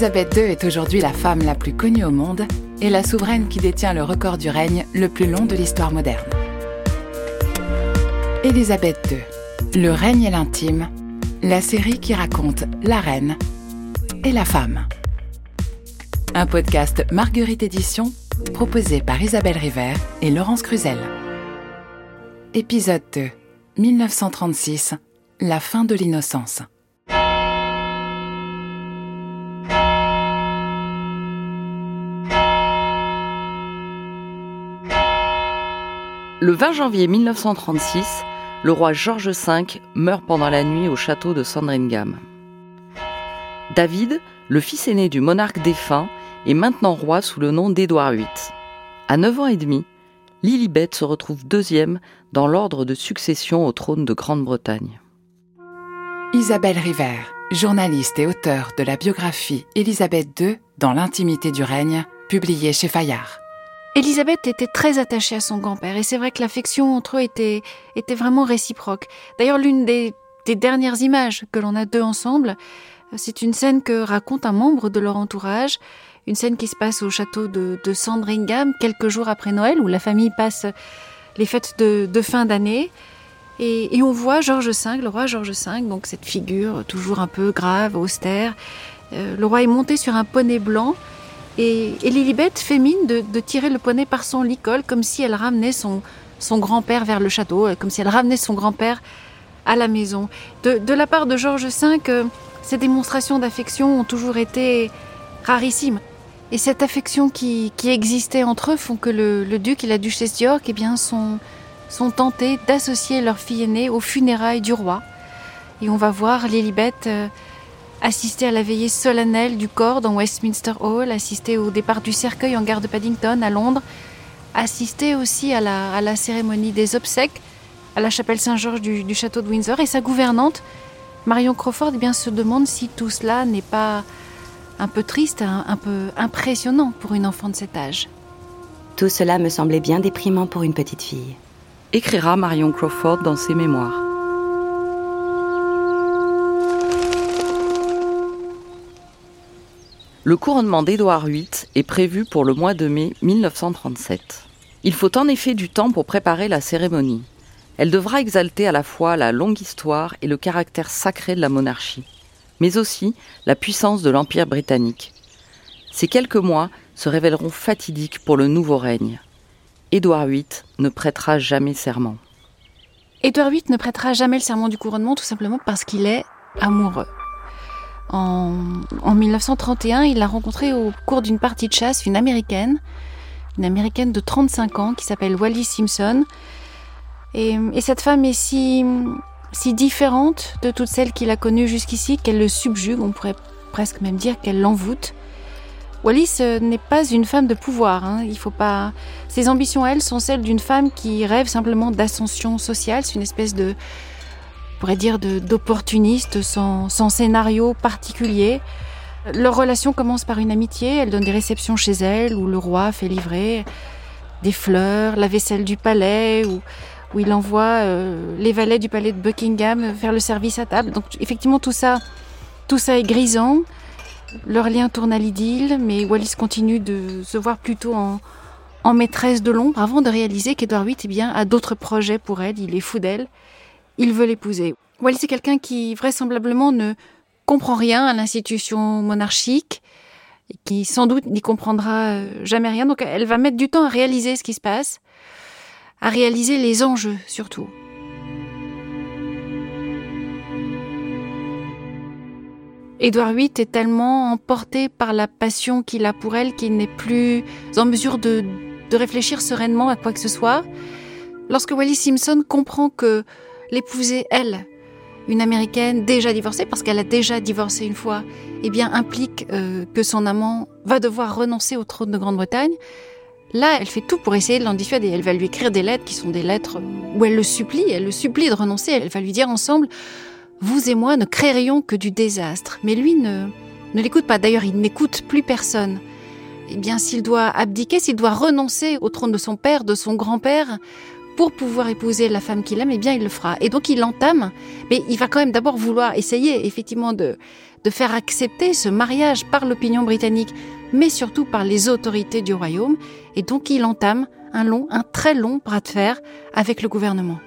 Élisabeth II est aujourd'hui la femme la plus connue au monde et la souveraine qui détient le record du règne le plus long de l'histoire moderne. Élisabeth II, Le règne et l'intime, la série qui raconte la reine et la femme. Un podcast Marguerite Édition proposé par Isabelle River et Laurence Cruzel. Épisode 2, 1936, la fin de l'innocence. Le 20 janvier 1936, le roi George V meurt pendant la nuit au château de Sandringham. David, le fils aîné du monarque défunt, est maintenant roi sous le nom d'Édouard VIII. À 9 ans et demi, Lilibet se retrouve deuxième dans l'ordre de succession au trône de Grande-Bretagne. Isabelle River, journaliste et auteure de la biographie Élisabeth II dans l'intimité du règne, publiée chez Fayard. Elisabeth était très attachée à son grand-père et c'est vrai que l'affection entre eux était, était vraiment réciproque. D'ailleurs, l'une des, dernières images que l'on a d'eux ensemble, c'est une scène que raconte un membre de leur entourage, une scène qui se passe au château de, Sandringham quelques jours après Noël où la famille passe les fêtes de, fin d'année. Et, on voit Georges V, le roi Georges V, donc cette figure toujours un peu grave, austère. Euh, le roi est monté sur un poney blanc et, Lilibet fait mine de, tirer le poney par son licol, comme si elle ramenait son, grand-père vers le château, euh, comme si elle ramenait son grand-père à la maison. De, la part de Georges V, euh, ces démonstrations d'affection ont toujours été rarissimes. Et cette affection qui, existait entre eux font que le, duc et la duchesse d'York eh bien, sont, sont tentés d'associer leur fille aînée aux funérailles du roi. Et on va voir Lilibet euh, assister à la veillée solennelle du corps dans Westminster Hall, assister au départ du cercueil en gare de Paddington à Londres, assister aussi à la, cérémonie des obsèques à la chapelle Saint-Georges du, château de Windsor. Et sa gouvernante, Marion Crawford, eh bien, se demande si tout cela n'est pas un peu triste, un peu impressionnant pour une enfant de cet âge. Tout cela me semblait bien déprimant pour une petite fille. Écrira Marion Crawford dans ses mémoires. Le couronnement d'Édouard VIII est prévu pour le mois de mai 1937. Il faut en effet du temps pour préparer la cérémonie. Elle devra exalter à la fois la longue histoire et le caractère sacré de la monarchie, mais aussi la puissance de l'Empire britannique. Ces quelques mois se révéleront fatidiques pour le nouveau règne. Édouard VIII ne prêtera jamais serment. Édouard VIII ne prêtera jamais le serment du couronnement tout simplement parce qu'il est amoureux. En, 1931, il a rencontré au cours d'une partie de chasse une américaine, une américaine de 35 ans qui s'appelle Wally Simpson. Et, cette femme est si, différente de toutes celles qu'il a connues jusqu'ici qu'elle le subjugue, on pourrait presque même dire qu'elle l'envoûte. Wallis n'est pas une femme de pouvoir. Hein. Il faut pas. Ses ambitions, elles, sont celles d'une femme qui rêve simplement d'ascension sociale. C'est une espèce de, pourrait dire d'opportuniste, sans, scénario particulier. Leur relation commence par une amitié, elle donne des réceptions chez elle où le roi fait livrer des fleurs, la vaisselle du palais, où, il envoie euh, les valets du palais de Buckingham faire le service à table. Donc effectivement tout ça, tout ça est grisant. Leur lien tourne à l'idylle, mais Wallis continue de se voir plutôt en, en maîtresse de l'ombre avant de réaliser qu'Edouard VIII eh bien, a d'autres projets pour elle, il est fou d'elle il veut l'épouser. Wallis est quelqu'un qui vraisemblablement ne comprend rien à l'institution monarchique et qui sans doute n'y comprendra euh, jamais rien. Donc elle va mettre du temps à réaliser ce qui se passe, à réaliser les enjeux surtout. Édouard VIII est tellement emporté par la passion qu'il a pour elle qu'il n'est plus en mesure de, de réfléchir sereinement à quoi que ce soit. Lorsque Wallis Simpson comprend que l'épouser, elle, une américaine déjà divorcée, parce qu'elle a déjà divorcé une fois, eh bien implique euh, que son amant va devoir renoncer au trône de Grande-Bretagne. Là, elle fait tout pour essayer de l'en dissuader. Elle va lui écrire des lettres qui sont des lettres où elle le supplie, elle le supplie de renoncer. Elle va lui dire ensemble, vous et moi ne créerions que du désastre. Mais lui ne, ne l'écoute pas. D'ailleurs, il n'écoute plus personne. Eh bien, s'il doit abdiquer, s'il doit renoncer au trône de son père, de son grand-père, pour pouvoir épouser la femme qu'il aime, eh bien, il le fera. Et donc, il entame, mais il va quand même d'abord vouloir essayer, effectivement, de, de faire accepter ce mariage par l'opinion britannique, mais surtout par les autorités du royaume. Et donc, il entame un long, un très long bras de fer avec le gouvernement.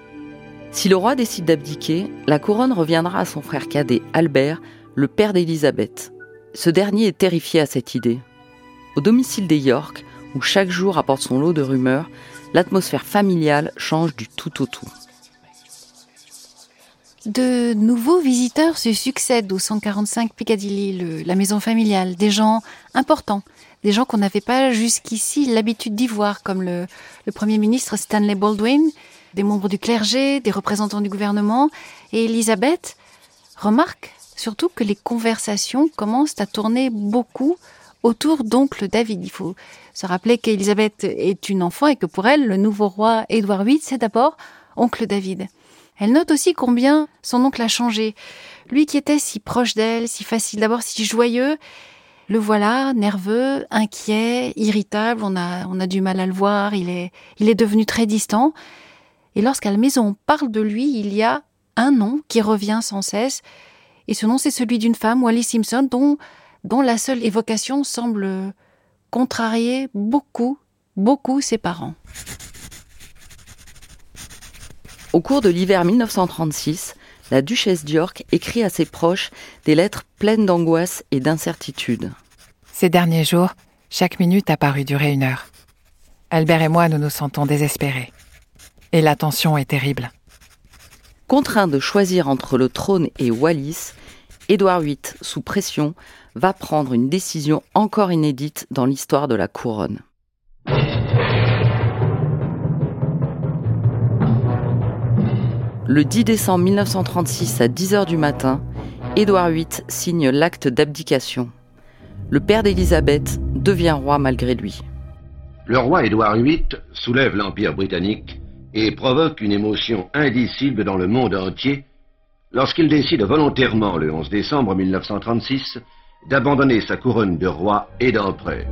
Si le roi décide d'abdiquer, la couronne reviendra à son frère cadet Albert, le père d'Élisabeth. Ce dernier est terrifié à cette idée. Au domicile des York, où chaque jour apporte son lot de rumeurs, l'atmosphère familiale change du tout au tout. De nouveaux visiteurs se succèdent au 145 Piccadilly, la maison familiale, des gens importants, des gens qu'on n'avait pas jusqu'ici l'habitude d'y voir, comme le, le, Premier ministre Stanley Baldwin, des membres du clergé, des représentants du gouvernement, et Elisabeth remarque surtout que les conversations commencent à tourner beaucoup autour d'oncle David. Il faut se rappeler qu'Elisabeth est une enfant et que pour elle, le nouveau roi Édouard VIII, c'est d'abord oncle David. Elle note aussi combien son oncle a changé. Lui qui était si proche d'elle, si facile, d'abord si joyeux, le voilà nerveux, inquiet, irritable, on a, on a du mal à le voir, il est, il est devenu très distant. Et lorsqu'à la maison on parle de lui, il y a un nom qui revient sans cesse, et ce nom c'est celui d'une femme, Wally Simpson, dont dont la seule évocation semble contrarier beaucoup, beaucoup ses parents. Au cours de l'hiver 1936, la duchesse d'York écrit à ses proches des lettres pleines d'angoisse et d'incertitude. Ces derniers jours, chaque minute a paru durer une heure. Albert et moi, nous nous sentons désespérés. Et la tension est terrible. Contraint de choisir entre le trône et Wallis, Édouard VIII, sous pression, va prendre une décision encore inédite dans l'histoire de la couronne. Le 10 décembre 1936 à 10h du matin, Édouard VIII signe l'acte d'abdication. Le père d'Élisabeth devient roi malgré lui. Le roi Édouard VIII soulève l'Empire britannique et provoque une émotion indicible dans le monde entier lorsqu'il décide volontairement le 11 décembre 1936 d'abandonner sa couronne de roi et d'empereur.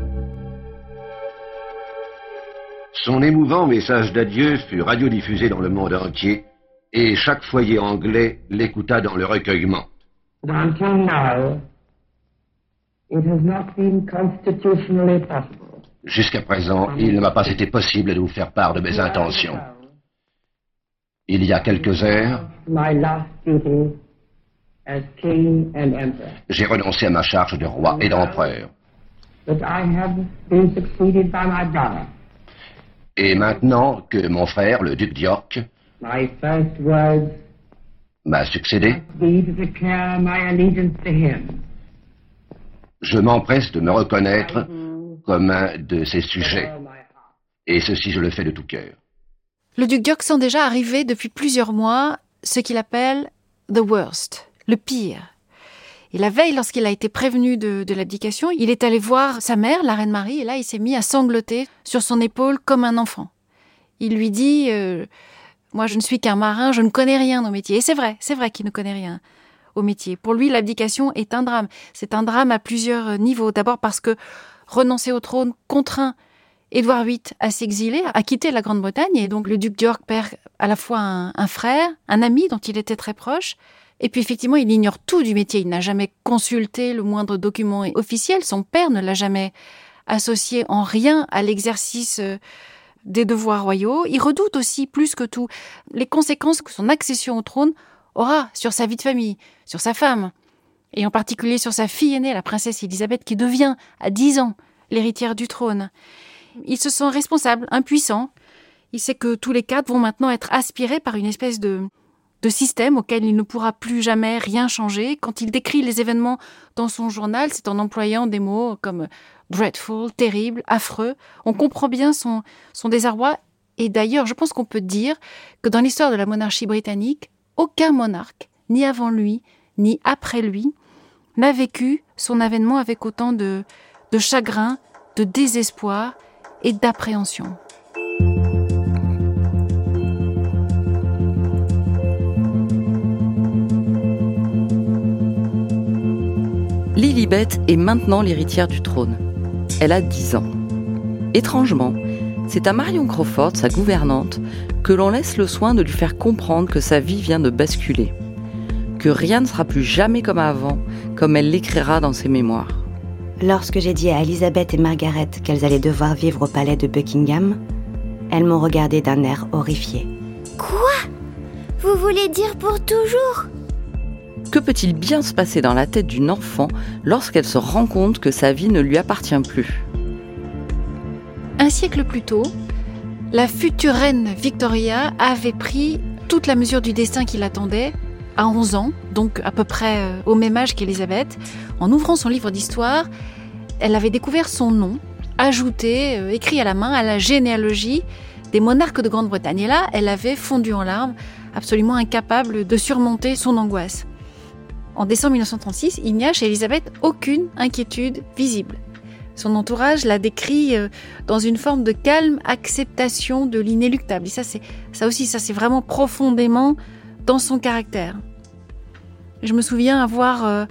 Son émouvant message d'adieu fut radiodiffusé dans le monde entier et chaque foyer anglais l'écouta dans le recueillement. Jusqu'à présent, il ne m'a pas été possible de vous faire part de mes intentions. Il y a quelques heures, j'ai renoncé à ma charge de roi et d'empereur. Et maintenant que mon frère, le duc d'York, m'a succédé, je m'empresse de me reconnaître comme un de ses sujets. Et ceci, je le fais de tout cœur. Le duc d'York sent déjà arriver depuis plusieurs mois ce qu'il appelle the worst, le pire. Et la veille, lorsqu'il a été prévenu de, l'abdication, il est allé voir sa mère, la reine Marie, et là, il s'est mis à sangloter sur son épaule comme un enfant. Il lui dit euh, Moi, je ne suis qu'un marin, je ne connais rien au métier. Et c'est vrai, c'est vrai qu'il ne connaît rien au métier. Pour lui, l'abdication est un drame. C'est un drame à plusieurs niveaux. D'abord parce que renoncer au trône contraint Édouard VIII à s'exiler, à quitter la Grande-Bretagne, et donc le duc d'York perd à la fois un frère, un ami dont il était très proche, et puis effectivement, il ignore tout du métier. Il n'a jamais consulté le moindre document officiel. Son père ne l'a jamais associé en rien à l'exercice euh, des devoirs royaux. Il redoute aussi plus que tout les conséquences que son accession au trône aura sur sa vie de famille, sur sa femme, et en particulier sur sa fille aînée, la princesse Elisabeth, qui devient à 10 ans l'héritière du trône. Il se sent responsable, impuissant. Il sait que tous les quatre vont maintenant être aspirés par une espèce de de système auquel il ne pourra plus jamais rien changer. Quand il décrit les événements dans son journal, c'est en employant des mots comme dreadful, terrible, affreux. On comprend bien son, son désarroi. Et d'ailleurs, je pense qu'on peut dire que dans l'histoire de la monarchie britannique, aucun monarque, ni avant lui, ni après lui, n'a vécu son avènement avec autant de, de chagrin, de désespoir et d'appréhension. Lilibet est maintenant l'héritière du trône. Elle a 10 ans. Étrangement, C'est à Marion Crawford, sa gouvernante, que l'on laisse le soin de lui faire comprendre que sa vie vient de basculer, que rien ne sera plus jamais comme avant, comme elle l'écrira dans ses mémoires. Lorsque j'ai dit à Elisabeth et Margaret qu'elles allaient devoir vivre au palais de Buckingham, elles m'ont regardé d'un air horrifié. Quoi? Vous voulez dire pour toujours? Que peut-il bien se passer dans la tête d'une enfant lorsqu'elle se rend compte que sa vie ne lui appartient plus? Un siècle plus tôt, la future reine Victoria avait pris toute la mesure du destin qui l'attendait à 11 ans, donc à peu près euh, au même âge qu'Elisabeth. En ouvrant son livre d'histoire, elle avait découvert son nom, ajouté, euh, écrit à la main, à la généalogie des monarques de Grande-Bretagne. Et là, elle avait fondu en larmes, absolument incapable de surmonter son angoisse. En décembre 1936, il n'y a chez Elisabeth aucune inquiétude visible. Son entourage la décrit euh, dans une forme de calme acceptation de l'inéluctable. Et ça, c'est ça aussi, ça c'est vraiment profondément dans son caractère. Je me souviens avoir euh,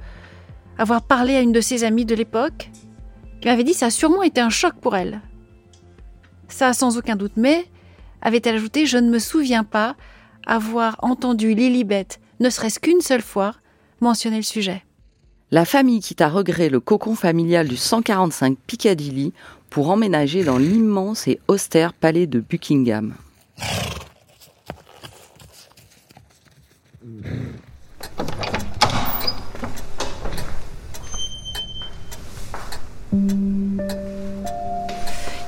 avoir parlé à une de ses amies de l'époque qui m'avait dit que ça a sûrement été un choc pour elle. Ça sans aucun doute, mais avait-elle ajouté, je ne me souviens pas avoir entendu Lilibet, ne serait-ce qu'une seule fois, mentionner le sujet. La famille quitte à regret le cocon familial du 145 Piccadilly pour emménager dans l'immense et austère palais de Buckingham. Il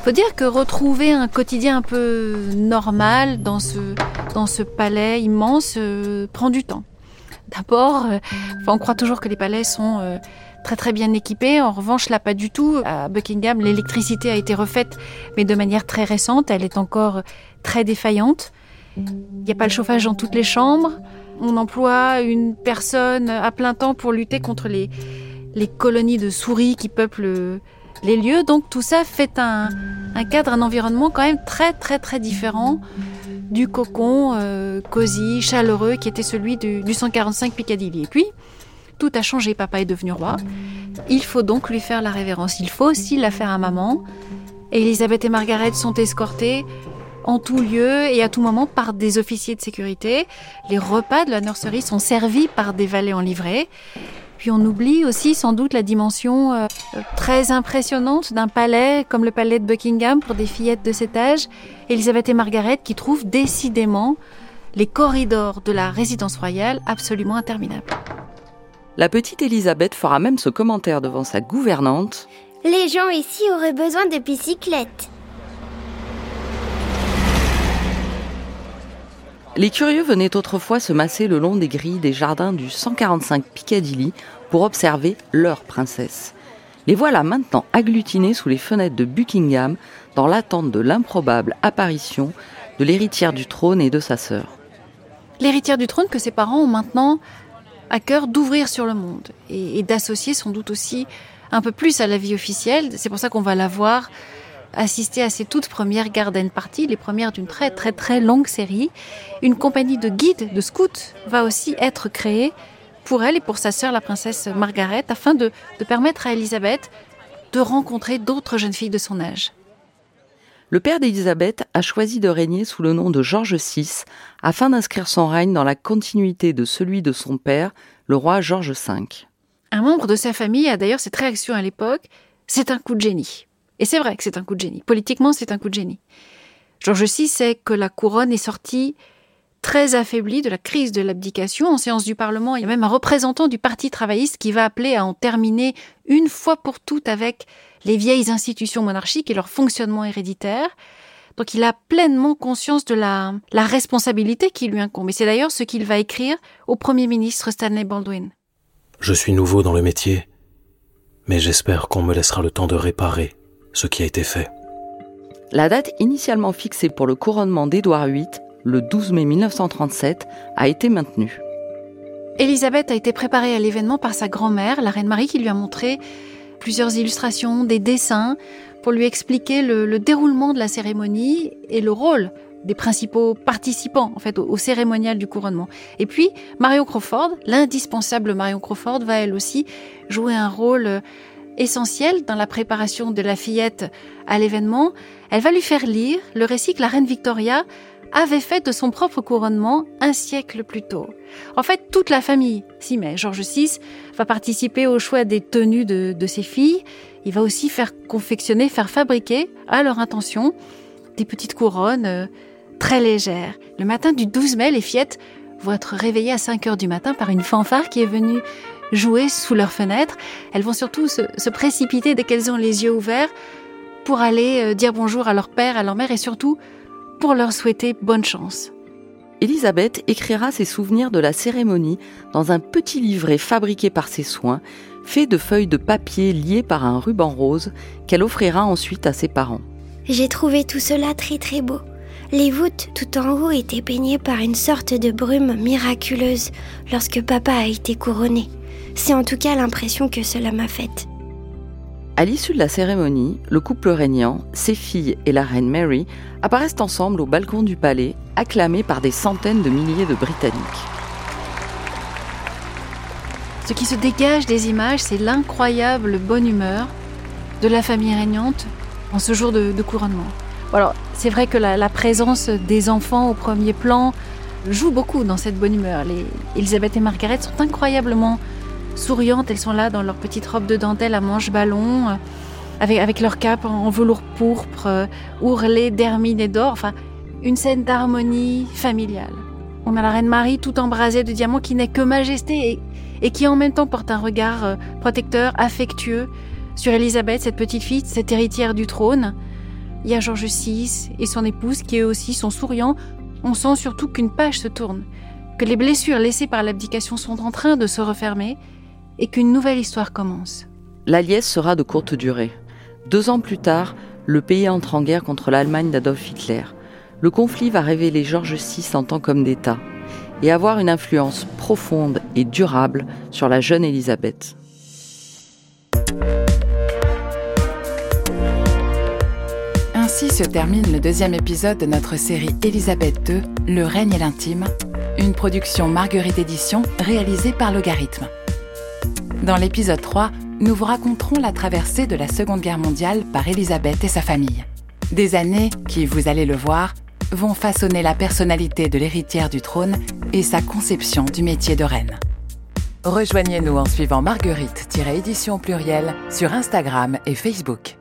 faut dire que retrouver un quotidien un peu normal dans ce, dans ce palais immense euh, prend du temps. D'abord, euh, on croit toujours que les palais sont euh, très très bien équipés. En revanche, là, pas du tout. À Buckingham, l'électricité a été refaite, mais de manière très récente. Elle est encore très défaillante. Il n'y a pas le chauffage dans toutes les chambres. On emploie une personne à plein temps pour lutter contre les, les colonies de souris qui peuplent les lieux. Donc tout ça fait un, cadre, un environnement quand même très très très différent du cocon euh, cosy, chaleureux qui était celui du, du 145 Piccadilly. Et puis, tout a changé, papa est devenu roi. Il faut donc lui faire la révérence. Il faut aussi la faire à maman. Et Elisabeth et Margaret sont escortées en tout lieu et à tout moment par des officiers de sécurité. Les repas de la nurserie sont servis par des valets en livrée. Puis on oublie aussi sans doute la dimension euh, très impressionnante d'un palais comme le palais de Buckingham pour des fillettes de cet âge, Elisabeth et Margaret qui trouvent décidément les corridors de la résidence royale absolument interminables. La petite Elisabeth fera même ce commentaire devant sa gouvernante. Les gens ici auraient besoin de bicyclettes. Les curieux venaient autrefois se masser le long des grilles des jardins du 145 Piccadilly pour observer leur princesse. Les voilà maintenant agglutinés sous les fenêtres de Buckingham dans l'attente de l'improbable apparition de l'héritière du trône et de sa sœur. L'héritière du trône que ses parents ont maintenant à cœur d'ouvrir sur le monde et, d'associer sans doute aussi un peu plus à la vie officielle. C'est pour ça qu'on va la voir assister à ces toutes premières garden parties, les premières d'une très très très longue série. Une compagnie de guides, de scouts, va aussi être créée pour elle et pour sa sœur, la princesse Margaret, afin de, de permettre à Elisabeth de rencontrer d'autres jeunes filles de son âge. Le père d'Elisabeth a choisi de régner sous le nom de George VI afin d'inscrire son règne dans la continuité de celui de son père, le roi George V. Un membre de sa famille a d'ailleurs cette réaction à l'époque, c'est un coup de génie. Et c'est vrai que c'est un coup de génie. Politiquement, c'est un coup de génie. Georges VI sait que la couronne est sortie très affaiblie de la crise de l'abdication. En séance du Parlement, il y a même un représentant du Parti travailliste qui va appeler à en terminer une fois pour toutes avec les vieilles institutions monarchiques et leur fonctionnement héréditaire. Donc il a pleinement conscience de la, la responsabilité qui lui incombe. Et c'est d'ailleurs ce qu'il va écrire au Premier ministre Stanley Baldwin. Je suis nouveau dans le métier, mais j'espère qu'on me laissera le temps de réparer ce qui a été fait. La date initialement fixée pour le couronnement d'Édouard VIII, le 12 mai 1937, a été maintenue. Élisabeth a été préparée à l'événement par sa grand-mère, la reine Marie, qui lui a montré plusieurs illustrations, des dessins, pour lui expliquer le, déroulement de la cérémonie et le rôle des principaux participants en fait au, au, cérémonial du couronnement. Et puis Marion Crawford, l'indispensable Marion Crawford, va elle aussi jouer un rôle essentiel dans la préparation de la fillette à l'événement. Elle va lui faire lire le récit que la reine Victoria avait fait de son propre couronnement un siècle plus tôt. En fait, toute la famille s'y met. George VI va participer au choix des tenues de, de ses filles. Il va aussi faire confectionner, faire fabriquer, à leur intention, des petites couronnes euh, très légères. Le matin du 12 mai, les fillettes vont être réveillées à 5 heures du matin par une fanfare qui est venue jouer sous leur fenêtre. Elles vont surtout se, se précipiter dès qu'elles ont les yeux ouverts pour aller euh, dire bonjour à leur père, à leur mère et surtout pour leur souhaiter bonne chance. Elisabeth écrira ses souvenirs de la cérémonie dans un petit livret fabriqué par ses soins, fait de feuilles de papier liées par un ruban rose qu'elle offrira ensuite à ses parents. J'ai trouvé tout cela très très beau. Les voûtes tout en haut étaient peignées par une sorte de brume miraculeuse lorsque papa a été couronné. C'est en tout cas l'impression que cela m'a faite. À l'issue de la cérémonie, le couple régnant, ses filles et la reine Mary apparaissent ensemble au balcon du palais, acclamés par des centaines de milliers de Britanniques. Ce qui se dégage des images, c'est l'incroyable bonne humeur de la famille régnante en ce jour de, de couronnement. Alors, c'est vrai que la, la, présence des enfants au premier plan joue beaucoup dans cette bonne humeur. Les Elisabeth et Margaret sont incroyablement souriantes. Elles sont là dans leur petite robe de dentelle à manches ballon, euh, avec, avec leur cape en velours pourpre, euh, ourlée d'hermine et d'or. Enfin, une scène d'harmonie familiale. On a la reine Marie tout embrasée de diamants qui n'est que majesté et, et, qui en même temps porte un regard euh, protecteur, affectueux sur Elisabeth, cette petite fille, cette héritière du trône. Il y a George VI et son épouse qui eux aussi sont souriants. On sent surtout qu'une page se tourne, que les blessures laissées par l'abdication sont en train de se refermer et qu'une nouvelle histoire commence. La liesse sera de courte durée. Deux ans plus tard, le pays entre en guerre contre l'Allemagne d'Adolf Hitler. Le conflit va révéler George VI en tant qu'homme d'État et avoir une influence profonde et durable sur la jeune Élisabeth. Ainsi se termine le deuxième épisode de notre série Élisabeth II, Le règne et l'intime, une production Marguerite Édition réalisée par Logarithme. Dans l'épisode 3, nous vous raconterons la traversée de la Seconde Guerre mondiale par Élisabeth et sa famille. Des années qui, vous allez le voir, vont façonner la personnalité de l'héritière du trône et sa conception du métier de reine. Rejoignez-nous en suivant Marguerite-édition pluriel sur Instagram et Facebook.